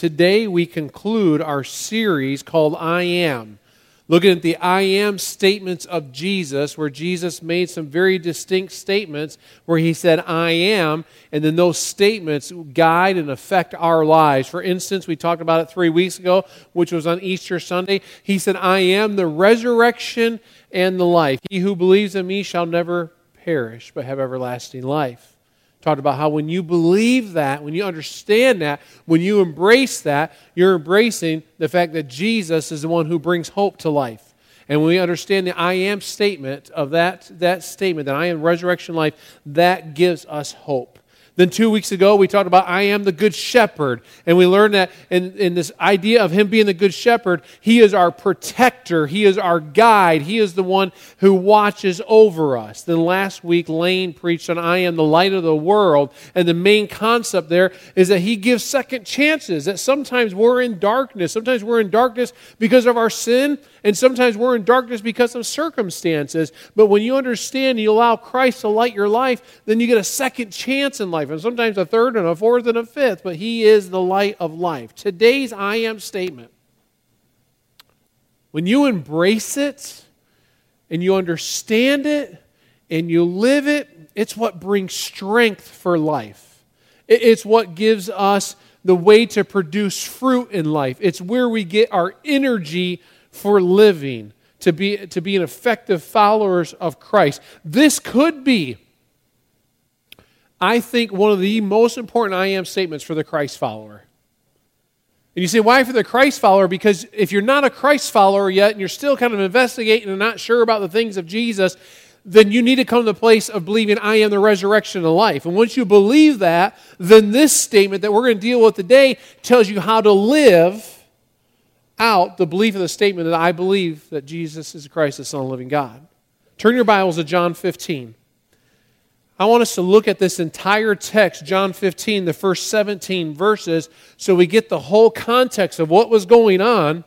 Today we conclude our series called I Am. Looking at the I am statements of Jesus, where Jesus made some very distinct statements where he said, I am, and then those statements guide and affect our lives. For instance, we talked about it three weeks ago, which was on Easter Sunday. He said, I am the resurrection and the life. He who believes in me shall never perish, but have everlasting life talked about how when you believe that, when you understand that, when you embrace that, you're embracing the fact that Jesus is the one who brings hope to life. And when we understand the I am statement of that, that statement, that I am resurrection life, that gives us hope. Then, two weeks ago, we talked about I am the good shepherd. And we learned that in, in this idea of him being the good shepherd, he is our protector, he is our guide, he is the one who watches over us. Then, last week, Lane preached on I am the light of the world. And the main concept there is that he gives second chances, that sometimes we're in darkness. Sometimes we're in darkness because of our sin, and sometimes we're in darkness because of circumstances. But when you understand and you allow Christ to light your life, then you get a second chance in life, and sometimes a third and a fourth and a fifth. But He is the light of life. Today's I am statement. When you embrace it and you understand it and you live it, it's what brings strength for life. It's what gives us the way to produce fruit in life. It's where we get our energy for living, to be, to be an effective followers of Christ. This could be, I think, one of the most important I am statements for the Christ follower. And you say, why for the Christ follower? Because if you're not a Christ follower yet and you're still kind of investigating and not sure about the things of Jesus, then you need to come to the place of believing I am the resurrection of life. And once you believe that, then this statement that we're going to deal with today tells you how to live out the belief of the statement that I believe that Jesus is the Christ, the Son of the living God. Turn your Bibles to John 15. I want us to look at this entire text, John 15, the first 17 verses, so we get the whole context of what was going on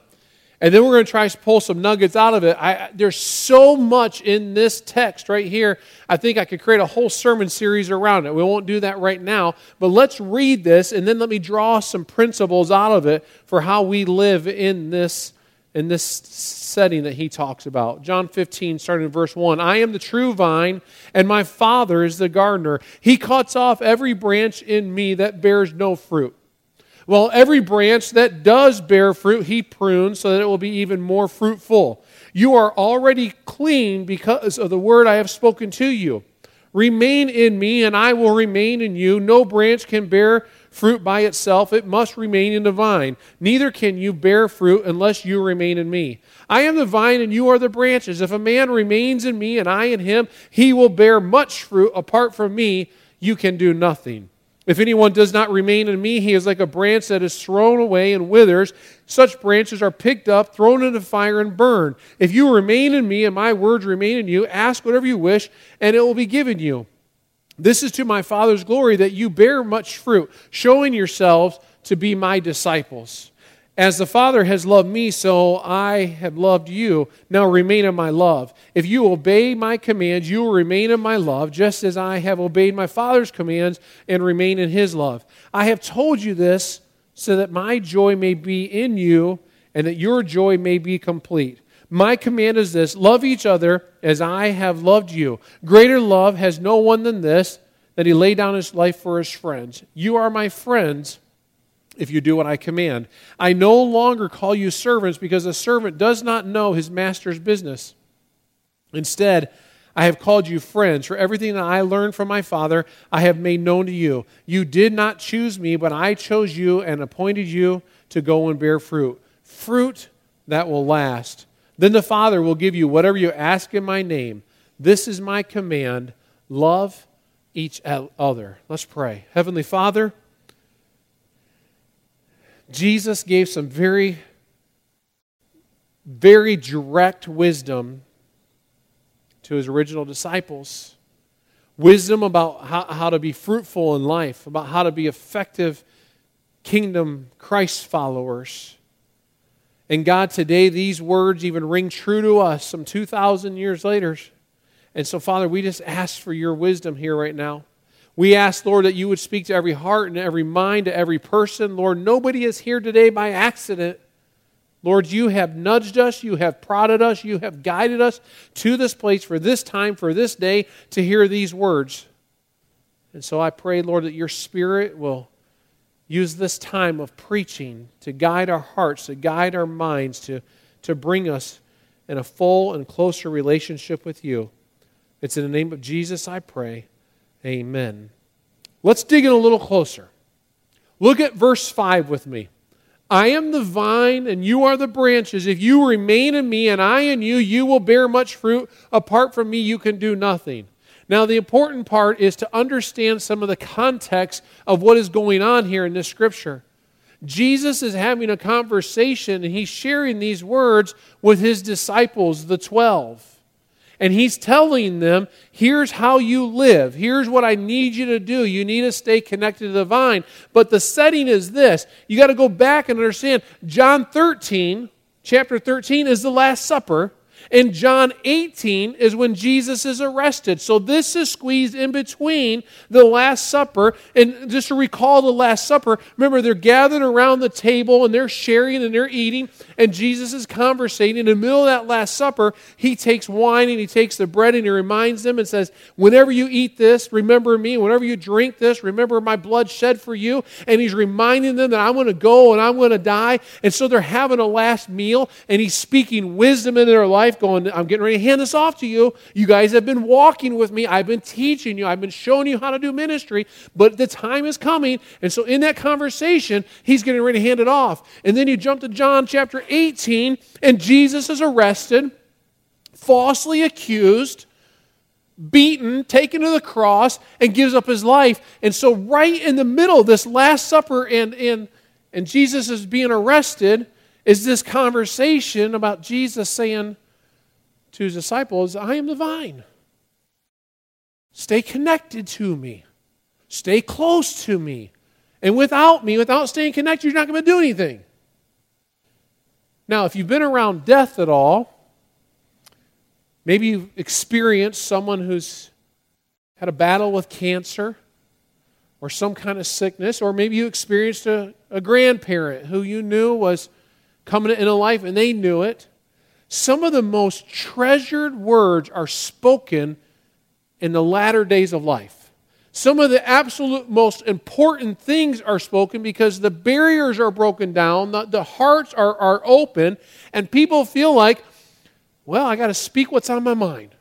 and then we're going to try to pull some nuggets out of it. I, there's so much in this text right here. I think I could create a whole sermon series around it. We won't do that right now. But let's read this and then let me draw some principles out of it for how we live in this, in this setting that he talks about. John 15, starting in verse 1. I am the true vine, and my Father is the gardener. He cuts off every branch in me that bears no fruit well, every branch that does bear fruit, he prunes so that it will be even more fruitful. You are already clean because of the word I have spoken to you. Remain in me, and I will remain in you. No branch can bear fruit by itself, it must remain in the vine. Neither can you bear fruit unless you remain in me. I am the vine, and you are the branches. If a man remains in me, and I in him, he will bear much fruit. Apart from me, you can do nothing. If anyone does not remain in me, he is like a branch that is thrown away and withers. Such branches are picked up, thrown into fire, and burned. If you remain in me and my words remain in you, ask whatever you wish, and it will be given you. This is to my Father's glory that you bear much fruit, showing yourselves to be my disciples. As the Father has loved me, so I have loved you. Now remain in my love. If you obey my commands, you will remain in my love, just as I have obeyed my Father's commands and remain in his love. I have told you this so that my joy may be in you and that your joy may be complete. My command is this love each other as I have loved you. Greater love has no one than this, that he lay down his life for his friends. You are my friends if you do what I command. I no longer call you servants because a servant does not know his master's business. Instead, I have called you friends, for everything that I learned from my Father I have made known to you. You did not choose me, but I chose you and appointed you to go and bear fruit. Fruit that will last. Then the Father will give you whatever you ask in my name. This is my command love each other. Let's pray. Heavenly Father, Jesus gave some very, very direct wisdom to his original disciples. Wisdom about how, how to be fruitful in life, about how to be effective kingdom Christ followers. And God, today these words even ring true to us some 2,000 years later. And so, Father, we just ask for your wisdom here right now. We ask, Lord, that you would speak to every heart and every mind, to every person. Lord, nobody is here today by accident. Lord, you have nudged us, you have prodded us, you have guided us to this place for this time, for this day, to hear these words. And so I pray, Lord, that your Spirit will use this time of preaching to guide our hearts, to guide our minds, to, to bring us in a full and closer relationship with you. It's in the name of Jesus I pray. Amen. Let's dig in a little closer. Look at verse 5 with me. I am the vine, and you are the branches. If you remain in me, and I in you, you will bear much fruit. Apart from me, you can do nothing. Now, the important part is to understand some of the context of what is going on here in this scripture. Jesus is having a conversation, and he's sharing these words with his disciples, the 12. And he's telling them, here's how you live. Here's what I need you to do. You need to stay connected to the vine. But the setting is this. You got to go back and understand John 13, chapter 13, is the Last Supper. In John 18 is when Jesus is arrested. So this is squeezed in between the Last Supper. And just to recall the Last Supper, remember they're gathered around the table and they're sharing and they're eating, and Jesus is conversating. In the middle of that Last Supper, he takes wine and he takes the bread and he reminds them and says, Whenever you eat this, remember me. Whenever you drink this, remember my blood shed for you. And he's reminding them that I'm going to go and I'm going to die. And so they're having a last meal and he's speaking wisdom in their life going, I'm getting ready to hand this off to you. You guys have been walking with me. I've been teaching you. I've been showing you how to do ministry, but the time is coming. And so in that conversation, he's getting ready to hand it off. And then you jump to John chapter 18, and Jesus is arrested, falsely accused beaten, taken to the cross, and gives up his life. And so, right in the middle of this Last Supper and, and, and Jesus is being arrested, is this conversation about Jesus saying, to his disciples, I am the vine. Stay connected to me. Stay close to me. And without me, without staying connected, you're not going to do anything. Now, if you've been around death at all, maybe you've experienced someone who's had a battle with cancer or some kind of sickness, or maybe you experienced a, a grandparent who you knew was coming into life and they knew it some of the most treasured words are spoken in the latter days of life. Some of the absolute most important things are spoken because the barriers are broken down, the, the hearts are, are open, and people feel like, well, I got to speak what's on my mind.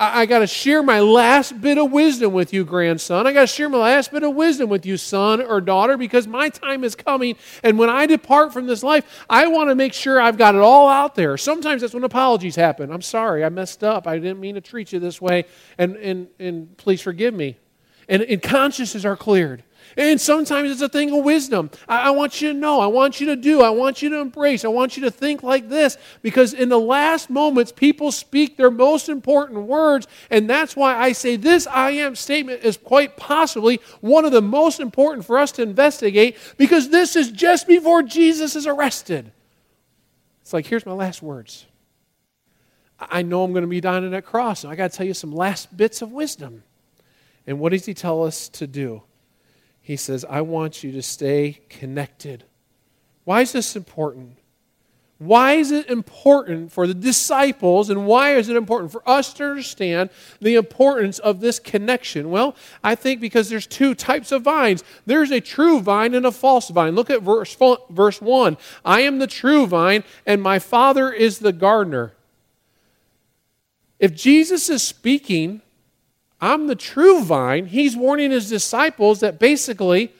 I, I got to share my last bit of wisdom with you, grandson. I got to share my last bit of wisdom with you, son or daughter, because my time is coming. And when I depart from this life, I want to make sure I've got it all out there. Sometimes that's when apologies happen. I'm sorry, I messed up. I didn't mean to treat you this way, and, and, and please forgive me. And, and consciences are cleared. And sometimes it's a thing of wisdom. I, I, want you to know, I want you to do, I want you to embrace, I want you to think like this. Because in the last moments, people speak their most important words. And that's why I say this I am statement is quite possibly one of the most important for us to investigate because this is just before Jesus is arrested. It's like, here's my last words. I know I'm going to be dying on that cross, and I got to tell you some last bits of wisdom. And what does he tell us to do? He says, I want you to stay connected. Why is this important? Why is it important for the disciples and why is it important for us to understand the importance of this connection? Well, I think because there's two types of vines. There's a true vine and a false vine. Look at verse, verse 1. I am the true vine and my Father is the gardener. If Jesus is speaking I'm the true vine. He's warning his disciples that basically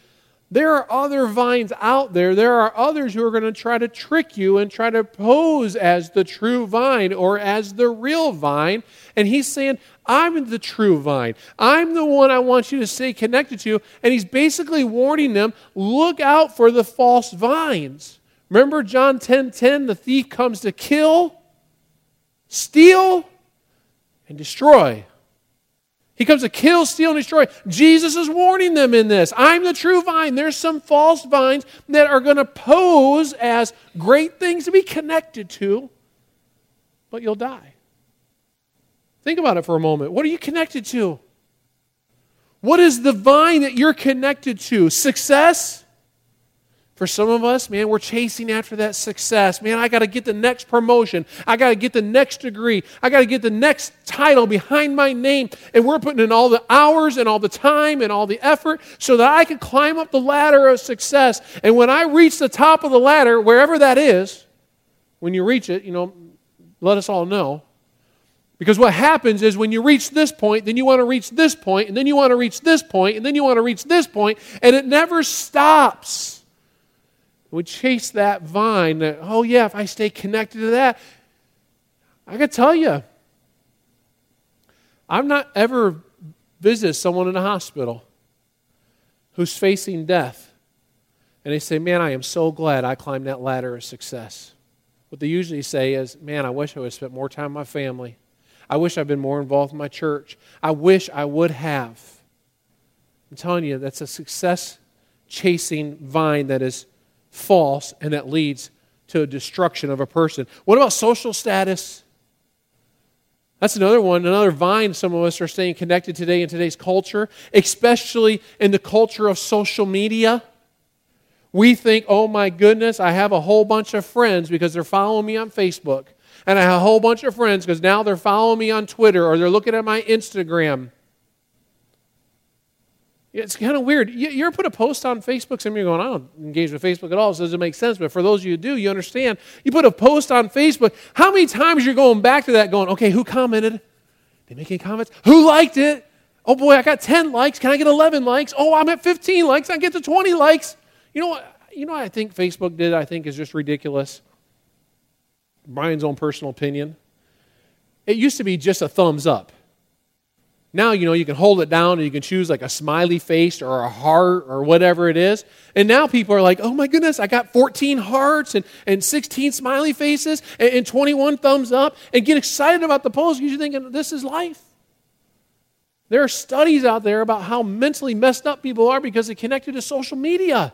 there are other vines out there. There are others who are going to try to trick you and try to pose as the true vine or as the real vine. And he's saying, I'm the true vine. I'm the one I want you to stay connected to. And he's basically warning them look out for the false vines. Remember John 10 10, the thief comes to kill, steal, and destroy. He comes to kill, steal, and destroy. Jesus is warning them in this. I'm the true vine. There's some false vines that are going to pose as great things to be connected to, but you'll die. Think about it for a moment. What are you connected to? What is the vine that you're connected to? Success? For some of us, man, we're chasing after that success. Man, I got to get the next promotion. I got to get the next degree. I got to get the next title behind my name. And we're putting in all the hours and all the time and all the effort so that I can climb up the ladder of success. And when I reach the top of the ladder, wherever that is, when you reach it, you know, let us all know. Because what happens is when you reach this point, then you want to reach this point, and then you want to reach this point, and then you want to reach this point, and it never stops. We chase that vine that, oh, yeah, if I stay connected to that, I to tell you, I've not ever visited someone in a hospital who's facing death. And they say, man, I am so glad I climbed that ladder of success. What they usually say is, man, I wish I would have spent more time with my family. I wish I'd been more involved in my church. I wish I would have. I'm telling you, that's a success chasing vine that is false and that leads to a destruction of a person. What about social status? That's another one, another vine some of us are staying connected today in today's culture, especially in the culture of social media. We think, oh my goodness, I have a whole bunch of friends because they're following me on Facebook. And I have a whole bunch of friends because now they're following me on Twitter or they're looking at my Instagram. It's kind of weird. You, you ever put a post on Facebook? Some of you going, I don't engage with Facebook at all, so it doesn't make sense. But for those of you who do, you understand. You put a post on Facebook. How many times you're going back to that going, okay, who commented? Did they make any comments? Who liked it? Oh boy, I got 10 likes. Can I get 11 likes? Oh, I'm at 15 likes. I get to 20 likes. You know what? You know what I think Facebook did, I think is just ridiculous. Brian's own personal opinion. It used to be just a thumbs up. Now, you know, you can hold it down and you can choose like a smiley face or a heart or whatever it is. And now people are like, oh my goodness, I got 14 hearts and, and 16 smiley faces and, and 21 thumbs up and get excited about the post because you're thinking, this is life. There are studies out there about how mentally messed up people are because they connected to social media.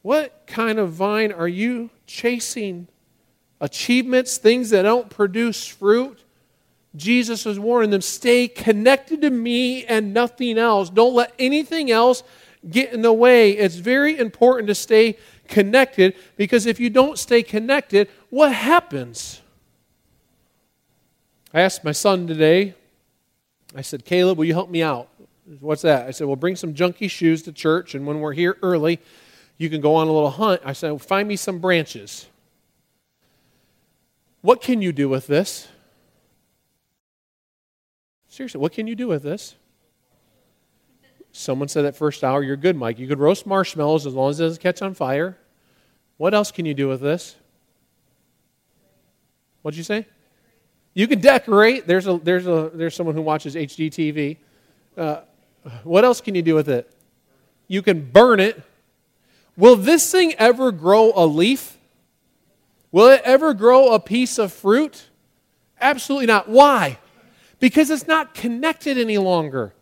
What kind of vine are you chasing? Achievements, things that don't produce fruit? Jesus was warning them stay connected to me and nothing else. Don't let anything else get in the way. It's very important to stay connected because if you don't stay connected, what happens? I asked my son today, I said, Caleb, will you help me out? What's that? I said, well, bring some junky shoes to church, and when we're here early, you can go on a little hunt. I said, find me some branches. What can you do with this? Seriously, what can you do with this? Someone said that first hour, you're good, Mike. You could roast marshmallows as long as it doesn't catch on fire. What else can you do with this? What'd you say? You can decorate. There's a there's a there's someone who watches HGTV. Uh, what else can you do with it? You can burn it. Will this thing ever grow a leaf? Will it ever grow a piece of fruit? Absolutely not. Why? Because it's not connected any longer.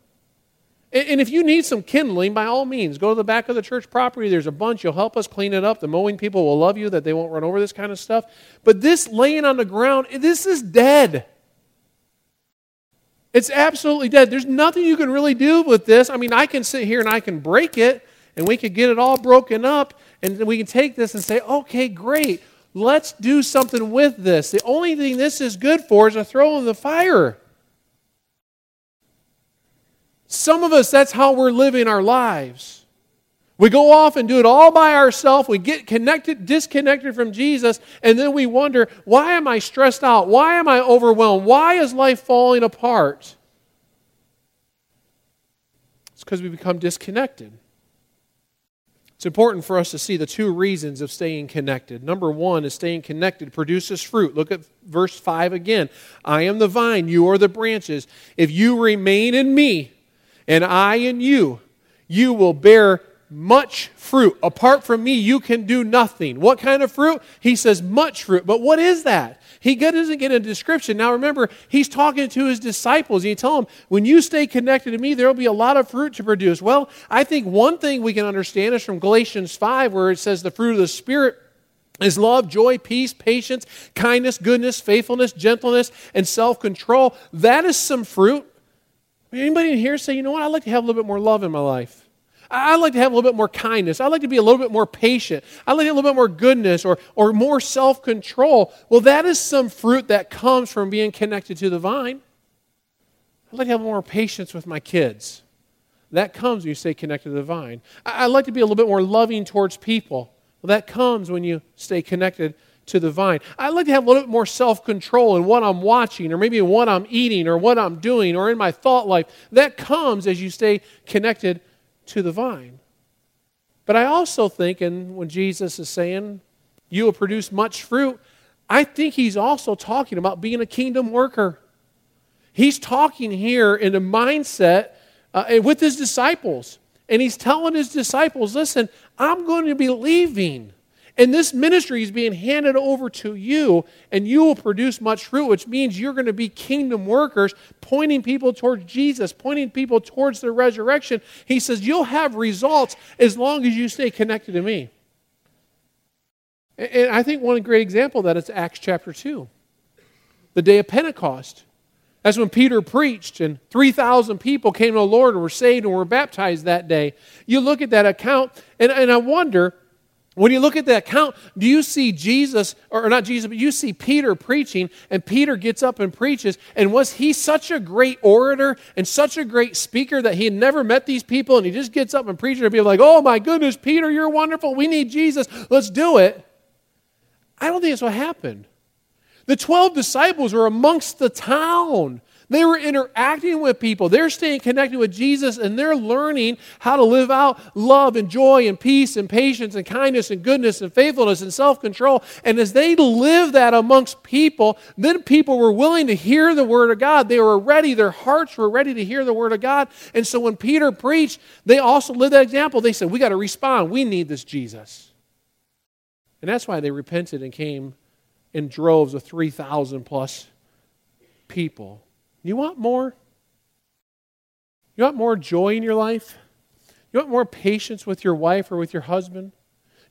And if you need some kindling, by all means, go to the back of the church property. There's a bunch. You'll help us clean it up. The mowing people will love you that they won't run over this kind of stuff. But this laying on the ground, this is dead. It's absolutely dead. There's nothing you can really do with this. I mean, I can sit here and I can break it, and we could get it all broken up, and we can take this and say, okay, great. Let's do something with this. The only thing this is good for is to throw in the fire. Some of us, that's how we're living our lives. We go off and do it all by ourselves. We get connected, disconnected from Jesus, and then we wonder, why am I stressed out? Why am I overwhelmed? Why is life falling apart? It's because we become disconnected. It's important for us to see the two reasons of staying connected. Number one is staying connected produces fruit. Look at verse 5 again. I am the vine, you are the branches. If you remain in me, and I in you, you will bear much fruit. Apart from me, you can do nothing. What kind of fruit? He says much fruit. But what is that? He doesn't get a description. Now remember, he's talking to his disciples. He tell them, when you stay connected to me, there will be a lot of fruit to produce. Well, I think one thing we can understand is from Galatians 5, where it says the fruit of the Spirit is love, joy, peace, patience, kindness, goodness, faithfulness, gentleness, and self control. That is some fruit. Anybody in here say, you know what, I'd like to have a little bit more love in my life? I'd like to have a little bit more kindness. I'd like to be a little bit more patient. I'd like a little bit more goodness or, or more self control. Well, that is some fruit that comes from being connected to the vine. I'd like to have more patience with my kids. That comes when you stay connected to the vine. I'd like to be a little bit more loving towards people. Well, that comes when you stay connected to the vine. I'd like to have a little bit more self control in what I'm watching, or maybe in what I'm eating, or what I'm doing, or in my thought life. That comes as you stay connected to the vine. But I also think, and when Jesus is saying, you will produce much fruit, I think he's also talking about being a kingdom worker. He's talking here in a mindset uh, with his disciples. And he's telling his disciples, listen, I'm going to be leaving. And this ministry is being handed over to you, and you will produce much fruit, which means you're going to be kingdom workers, pointing people towards Jesus, pointing people towards the resurrection. He says, You'll have results as long as you stay connected to me. And I think one great example of that is Acts chapter 2, the day of Pentecost. That's when Peter preached, and 3,000 people came to the Lord and were saved and were baptized that day. You look at that account, and, and I wonder when you look at that account, do you see Jesus, or not Jesus, but you see Peter preaching, and Peter gets up and preaches? And was he such a great orator and such a great speaker that he had never met these people, and he just gets up and preaches, and people like, oh my goodness, Peter, you're wonderful. We need Jesus. Let's do it. I don't think that's what happened. The 12 disciples were amongst the town. They were interacting with people. They're staying connected with Jesus and they're learning how to live out love and joy and peace and patience and kindness and goodness and faithfulness and self control. And as they live that amongst people, then people were willing to hear the Word of God. They were ready, their hearts were ready to hear the Word of God. And so when Peter preached, they also lived that example. They said, We got to respond. We need this Jesus. And that's why they repented and came in droves of 3,000 plus people. You want more? You want more joy in your life? You want more patience with your wife or with your husband?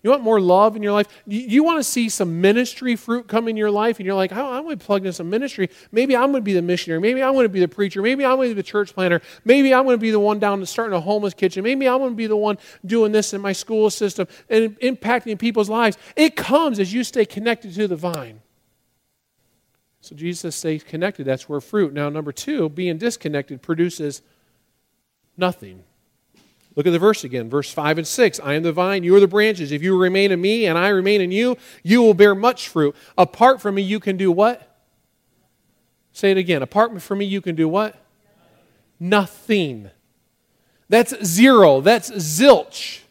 You want more love in your life? You, want to see some ministry fruit come in your life, and you're like, oh, I'm going to plug into some ministry. Maybe I'm going to be the missionary. Maybe I'm going to be the preacher. Maybe I'm going to be the church planter. Maybe I'm going to be the one down starting a homeless kitchen. Maybe I'm going to be the one doing this in my school system and impacting people's lives. It comes as you stay connected to the vine. So Jesus stays connected. That's where fruit. Now, number two, being disconnected produces nothing. Look at the verse again, verse 5 and 6. I am the vine, you are the branches. If you remain in me and I remain in you, you will bear much fruit. Apart from me, you can do what? Say it again. Apart from me, you can do what? Nothing. That's zero. That's zilch.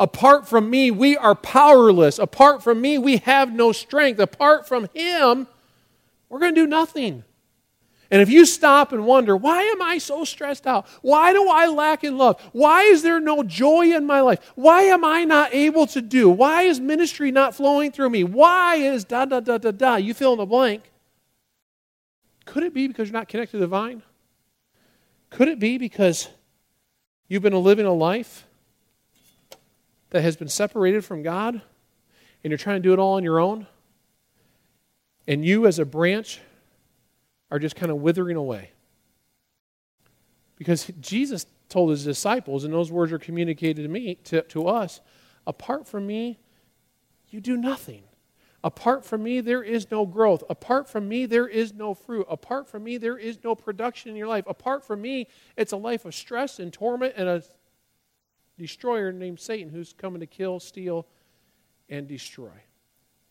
Apart from me, we are powerless. Apart from me, we have no strength. Apart from Him, we're going to do nothing. And if you stop and wonder, why am I so stressed out? Why do I lack in love? Why is there no joy in my life? Why am I not able to do? Why is ministry not flowing through me? Why is da da da da da? You fill in the blank. Could it be because you're not connected to the vine? Could it be because you've been living a life that has been separated from God and you're trying to do it all on your own? And you, as a branch, are just kind of withering away. Because Jesus told his disciples, and those words are communicated to me, to, to us, apart from me, you do nothing. Apart from me, there is no growth. Apart from me, there is no fruit. Apart from me, there is no production in your life. Apart from me, it's a life of stress and torment and a destroyer named Satan who's coming to kill, steal, and destroy.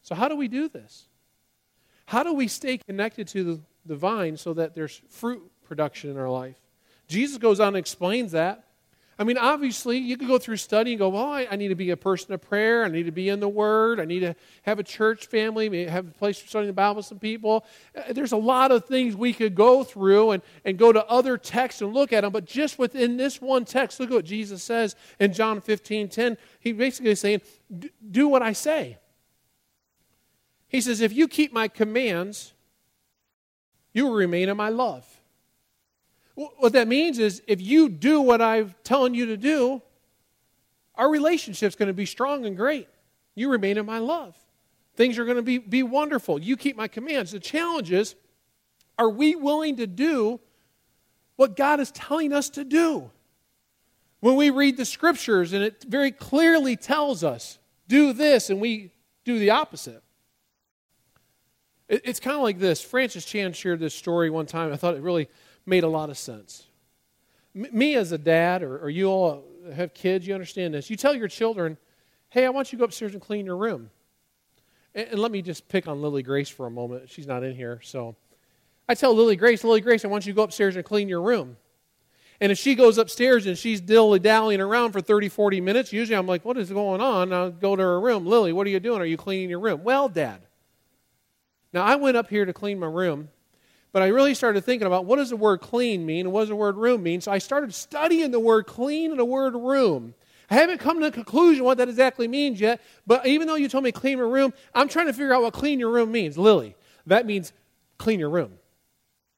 So, how do we do this? How do we stay connected to the, vine so that there's fruit production in our life? Jesus goes on and explains that. I mean, obviously, you could go through study and go, well, I, I, need to be a person of prayer. I need to be in the Word. I need to have a church family, have a place for studying the Bible with some people. Uh, there's a lot of things we could go through and, and go to other texts and look at them. But just within this one text, look at what Jesus says in John 15 10. He basically is saying, do what I say. He says, If you keep my commands, you will remain in my love. What that means is if you do what I'm telling you to do, our relationship's going to be strong and great. You remain in my love. Things are going to be, be wonderful. You keep my commands. The challenge is are we willing to do what God is telling us to do. When we read the scriptures and it very clearly tells us, do this, and we do the opposite. It's kind of like this. Francis Chan shared this story one time. I thought it really made a lot of sense. Me as a dad, or, or you all have kids, you understand this. You tell your children, hey, I want you to go upstairs and clean your room. And, and let me just pick on Lily Grace for a moment. She's not in here, so I tell Lily Grace, Lily Grace, I want you to go upstairs and clean your room. And if she goes upstairs and she's dilly dallying around for 30, 40 minutes, usually I'm like, what is going on? I'll go to her room. Lily, what are you doing? Are you cleaning your room? Well, Dad. Now, I went up here to clean my room, but I really started thinking about what does the word clean mean and what does the word room mean. So I started studying the word clean and the word room. I haven't come to a conclusion what that exactly means yet, but even though you told me clean your room, I'm trying to figure out what clean your room means. Lily, that means clean your room.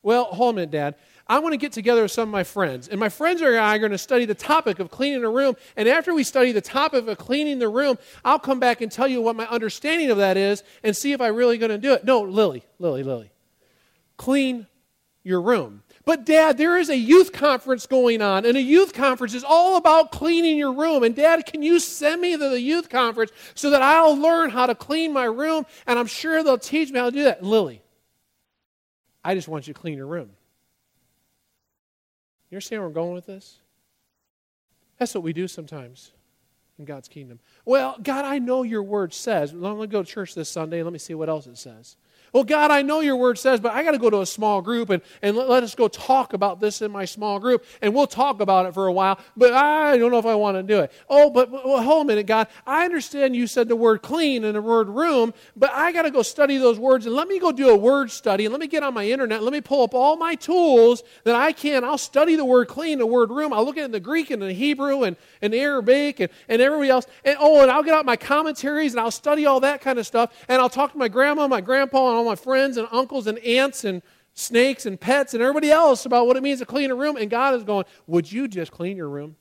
Well, hold a minute, Dad. I want to get together with some of my friends. And my friends and I are going to study the topic of cleaning a room. And after we study the topic of cleaning the room, I'll come back and tell you what my understanding of that is and see if I'm really going to do it. No, Lily, Lily, Lily. Clean your room. But, Dad, there is a youth conference going on, and a youth conference is all about cleaning your room. And, Dad, can you send me to the youth conference so that I'll learn how to clean my room? And I'm sure they'll teach me how to do that. Lily, I just want you to clean your room. You understand where I'm going with this? That's what we do sometimes in God's kingdom. Well, God, I know your word says. Let me go to church this Sunday let me see what else it says. Well, God, I know your word says, but I got to go to a small group and, and let, let, us go talk about this in my small group. And we'll talk about it for a while, but I don't know if I want to do it. Oh, but well, hold a minute, God. I understand you said the word clean and the word room, but I got to go study those words and let me go do a word study and let me get on my internet. Let me pull up all my tools that I can. I'll study the word clean, the word room. I'll look at it in the Greek and the Hebrew and, and Arabic and, and everybody else. And oh, and I'll get out my commentaries and I'll study all that kind of stuff. And I'll talk to my grandma, my grandpa, and all my friends and uncles and aunts and snakes and pets and everybody else about what it means to clean a room. And God is going, Would you just clean your room?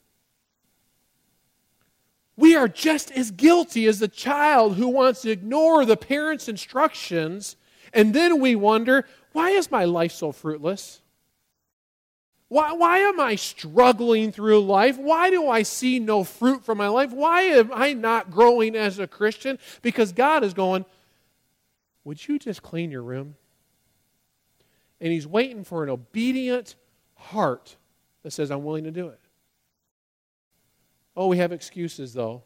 We are just as guilty as the child who wants to ignore the parent's instructions. And then we wonder, why is my life so fruitless? Why, why am I struggling through life? Why do I see no fruit from my life? Why am I not growing as a Christian? Because God is going, would you just clean your room? And he's waiting for an obedient heart that says, I'm willing to do it. Oh, we have excuses, though.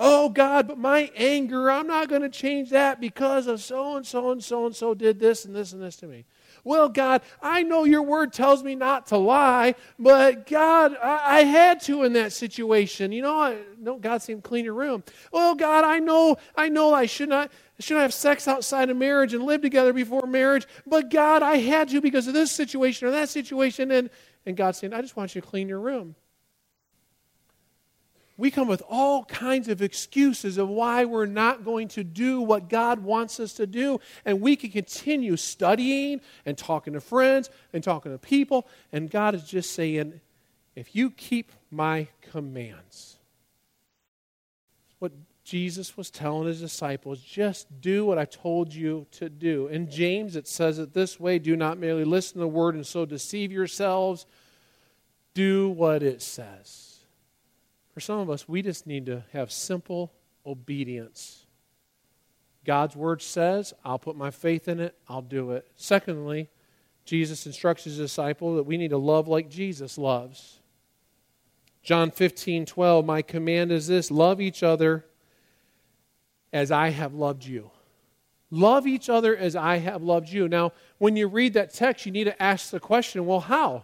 Oh, God, but my anger, I'm not going to change that because of so and so and so and so did this and this and this to me. Well, God, I know your word tells me not to lie, but God, I, I had to in that situation. You know, I, no, God seemed clean your room. Well, God, I know, I know I should not should not have sex outside of marriage and live together before marriage, but God, I had to because of this situation or that situation. And, and God saying, I just want you to clean your room we come with all kinds of excuses of why we're not going to do what God wants us to do. And we can continue studying and talking to friends and talking to people. And God is just saying, if you keep my commands, what Jesus was telling his disciples, just do what I told you to do. In James, it says it this way do not merely listen to the word and so deceive yourselves, do what it says. For some of us, we just need to have simple obedience. God's word says, I'll put my faith in it, I'll do it. Secondly, Jesus instructs his disciple that we need to love like Jesus loves. John 15, 12, my command is this love each other as I have loved you. Love each other as I have loved you. Now, when you read that text, you need to ask the question well, how?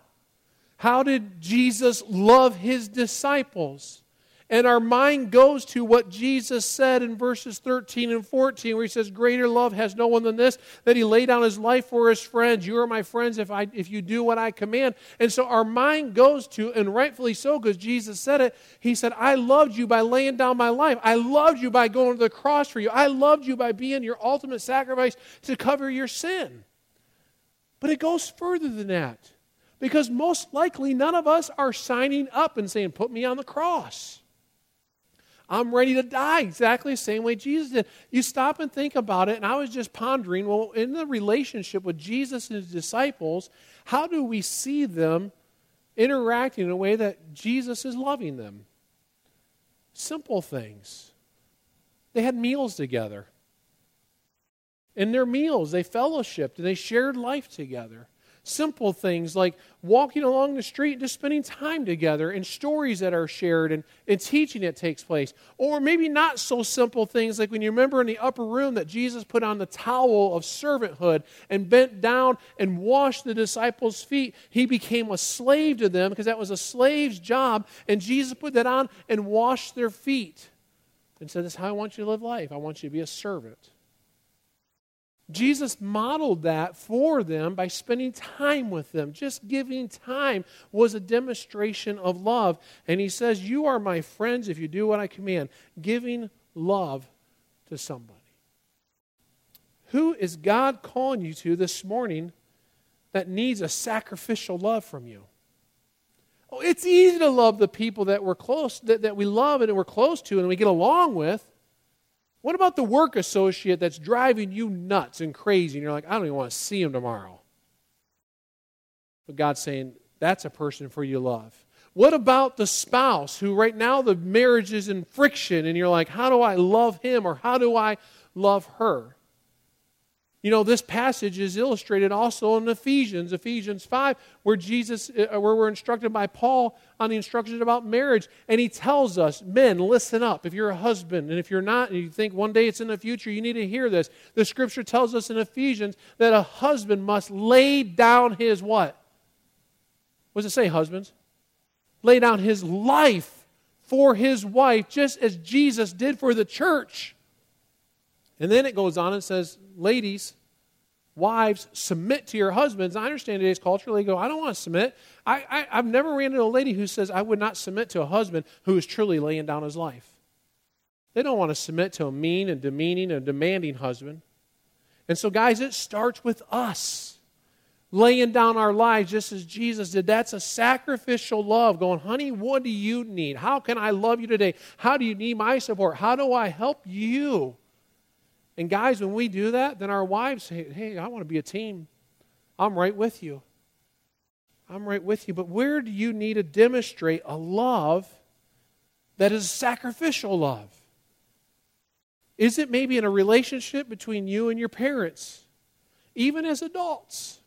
How did Jesus love his disciples? And our mind goes to what Jesus said in verses 13 and 14, where he says, Greater love has no one than this, that he laid down his life for his friends. You are my friends if, I, if you do what I command. And so our mind goes to, and rightfully so, because Jesus said it, he said, I loved you by laying down my life. I loved you by going to the cross for you. I loved you by being your ultimate sacrifice to cover your sin. But it goes further than that. Because most likely none of us are signing up and saying, Put me on the cross. I'm ready to die exactly the same way Jesus did. You stop and think about it, and I was just pondering well, in the relationship with Jesus and his disciples, how do we see them interacting in a way that Jesus is loving them. Simple things. They had meals together. In their meals, they fellowshipped and they shared life together. Simple things like walking along the street and just spending time together and stories that are shared and, and teaching that takes place. Or maybe not so simple things like when you remember in the upper room that Jesus put on the towel of servanthood and bent down and washed the disciples' feet. He became a slave to them because that was a slave's job. And Jesus put that on and washed their feet and said, This is how I want you to live life. I want you to be a servant. Jesus modeled that for them by spending time with them. Just giving time was a demonstration of love. And he says, You are my friends if you do what I command, giving love to somebody. Who is God calling you to this morning that needs a sacrificial love from you? Oh, it's easy to love the people that we're close, that, that we love and we're close to and we get along with. What about the work associate that's driving you nuts and crazy and you're like, I don't even want to see him tomorrow? But God's saying, that's a person for you to love. What about the spouse who right now the marriage is in friction and you're like, how do I love him or how do I love her? You know, this passage is illustrated also in Ephesians, Ephesians 5, where Jesus, uh, where we're instructed by Paul on the instructions about marriage. And he tells us, men, listen up. If you're a husband, and if you're not, and you think one day it's in the future, you need to hear this. The scripture tells us in Ephesians that a husband must lay down his what? What does it say, husbands? Lay down his life for his wife, just as Jesus did for the church. And then it goes on and says, ladies, wives, submit to your husbands. I understand today's culture. They go, I don't want to submit. I, I, I've never ran into a lady who says, I would not submit to a husband who is truly laying down his life. They don't want to submit to a mean and demeaning and demanding husband. And so, guys, it starts with us laying down our lives just as Jesus did. That's a sacrificial love. Going, honey, what do you need? How can I love you today? How do you need my support? How do I help you? And guys, when we do that, then our wives say, Hey, I want to be a team. I'm right with you. I'm right with you. But where do you need to demonstrate a love that is sacrificial love? Is it maybe in a relationship between you and your parents? Even as adults.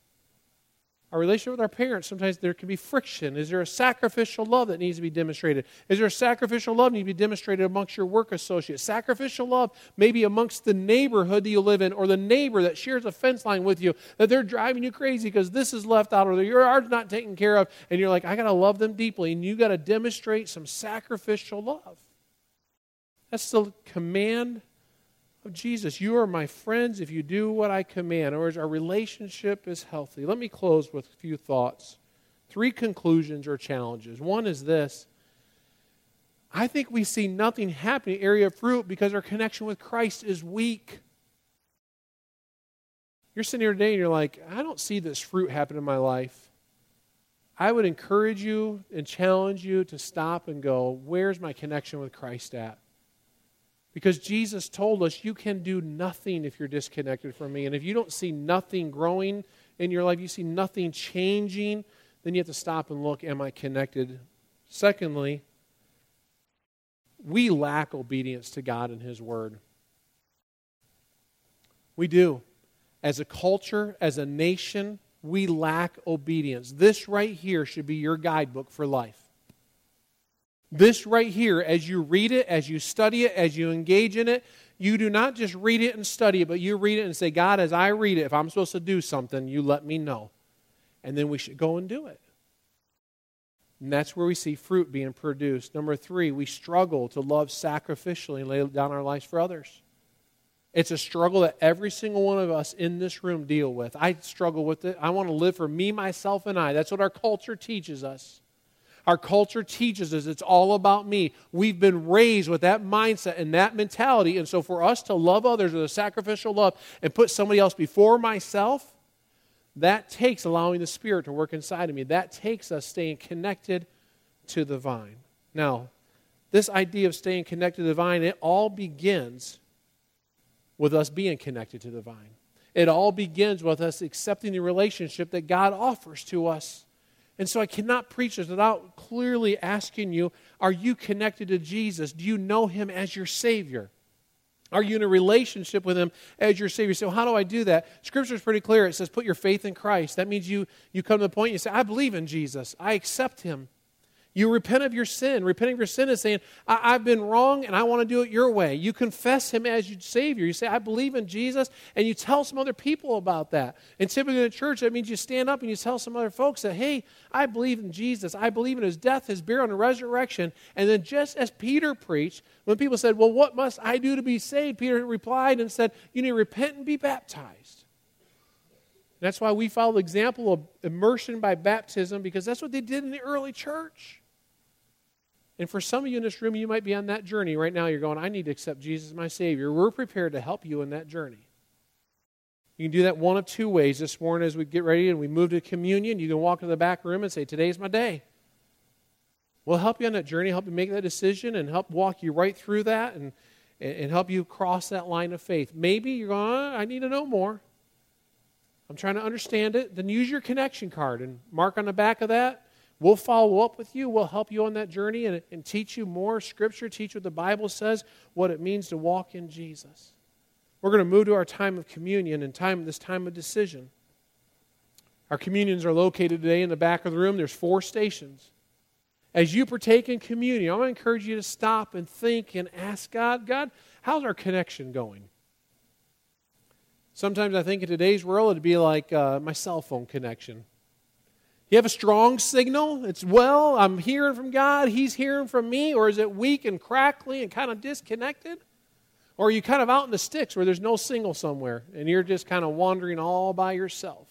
Our relationship with our parents, sometimes there can be friction. Is there a sacrificial love that needs to be demonstrated? Is there a sacrificial love that needs to be demonstrated amongst your work associates? Sacrificial love maybe amongst the neighborhood that you live in or the neighbor that shares a fence line with you that they're driving you crazy because this is left out or your yard's not taken care of. And you're like, I got to love them deeply. And you got to demonstrate some sacrificial love. That's the command of Jesus. You are my friends if you do what I command, or our relationship is healthy. Let me close with a few thoughts. Three conclusions or challenges. One is this I think we see nothing happening area of fruit because our connection with Christ is weak. You're sitting here today and you're like, I don't see this fruit happen in my life. I would encourage you and challenge you to stop and go, where's my connection with Christ at? Because Jesus told us you can do nothing if you're disconnected from me. And if you don't see nothing growing in your life, you see nothing changing, then you have to stop and look am I connected? Secondly, we lack obedience to God and His Word. We do. As a culture, as a nation, we lack obedience. This right here should be your guidebook for life. This right here, as you read it, as you study it, as you engage in it, you do not just read it and study it, but you read it and say, God, as I read it, if I'm supposed to do something, you let me know. And then we should go and do it. And that's where we see fruit being produced. Number three, we struggle to love sacrificially and lay down our lives for others. It's a struggle that every single one of us in this room deal with. I struggle with it. I want to live for me, myself, and I. That's what our culture teaches us. Our culture teaches us it's all about me. We've been raised with that mindset and that mentality. And so for us to love others with a sacrificial love and put somebody else before myself, that takes allowing the Spirit to work inside of me. That takes us staying connected to the vine. Now, this idea of staying connected to the vine, it all begins with us being connected to the vine. It all begins with us accepting the relationship that God offers to us And so I cannot preach this without clearly asking you Are you connected to Jesus? Do you know him as your Savior? Are you in a relationship with him as your Savior? So, how do I do that? Scripture is pretty clear. It says, put your faith in Christ. That means you, you come to the point you say, I believe in Jesus. I accept him. You repent of your sin. Repenting of your sin is saying, I- have been wrong and I want to do it your way. You confess Him as your Savior. You say, I believe in Jesus, and you tell some other people about that. And typically in the church, that means you stand up and you tell some other folks that, hey, I believe in Jesus. I believe in His death, His burial, and resurrection. And then just as Peter preached, when people said, Well, what must I do to be saved? Peter replied and said, You need to repent and be baptized. That's why we follow the example of immersion by baptism because that's what they did in the early church. And for some of you in this room, you might be on that journey right now. You're going, I need to accept Jesus as my Savior. We're prepared to help you in that journey. You can do that one of two ways this morning as we get ready and we move to communion. You can walk into the back room and say, Today's my day. We'll help you on that journey, help you make that decision, and help walk you right through that and, and help you cross that line of faith. Maybe you're going, oh, I need to know more. I'm trying to understand it. Then use your connection card and mark on the back of that We'll follow up with you. We'll help you on that journey and, and teach you more scripture, teach what the Bible says, what it means to walk in Jesus. We're going to move to our time of communion and time this time of decision. Our communions are located today in the back of the room. There's four stations. As you partake in communion, I want to encourage you to stop and think and ask God, God, how's our connection going? Sometimes I think in today's world it'd be like uh, my cell phone connection. You have a strong signal? It's, well, I'm hearing from God, He's hearing from me, or is it weak and crackly and kind of disconnected? Or are you kind of out in the sticks where there's no signal somewhere and you're just kind of wandering all by yourself?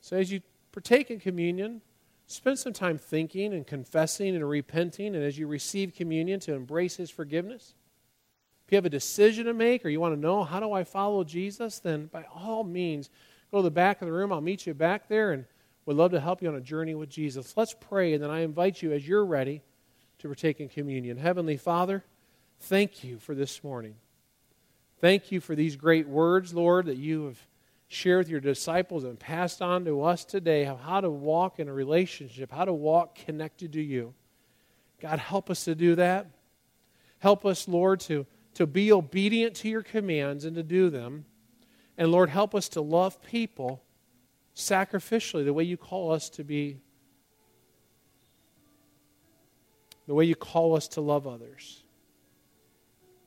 So as you partake in communion, spend some time thinking and confessing and repenting, and as you receive communion, to embrace His forgiveness. If you have a decision to make or you want to know, how do I follow Jesus, then by all means, Go to the back of the room. I'll meet you back there and would love to help you on a journey with Jesus. Let's pray, and then I invite you, as you're ready, to partake in communion. Heavenly Father, thank you for this morning. Thank you for these great words, Lord, that you have shared with your disciples and passed on to us today of how to walk in a relationship, how to walk connected to you. God, help us to do that. Help us, Lord, to, to be obedient to your commands and to do them. And Lord, help us to love people sacrificially, the way you call us to be, the way you call us to love others.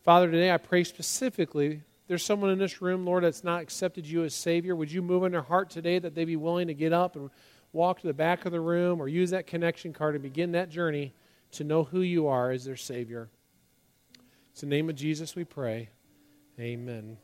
Father, today I pray specifically. There's someone in this room, Lord, that's not accepted you as Savior. Would you move in their heart today that they'd be willing to get up and walk to the back of the room or use that connection card and begin that journey to know who you are as their Savior? It's the name of Jesus we pray. Amen.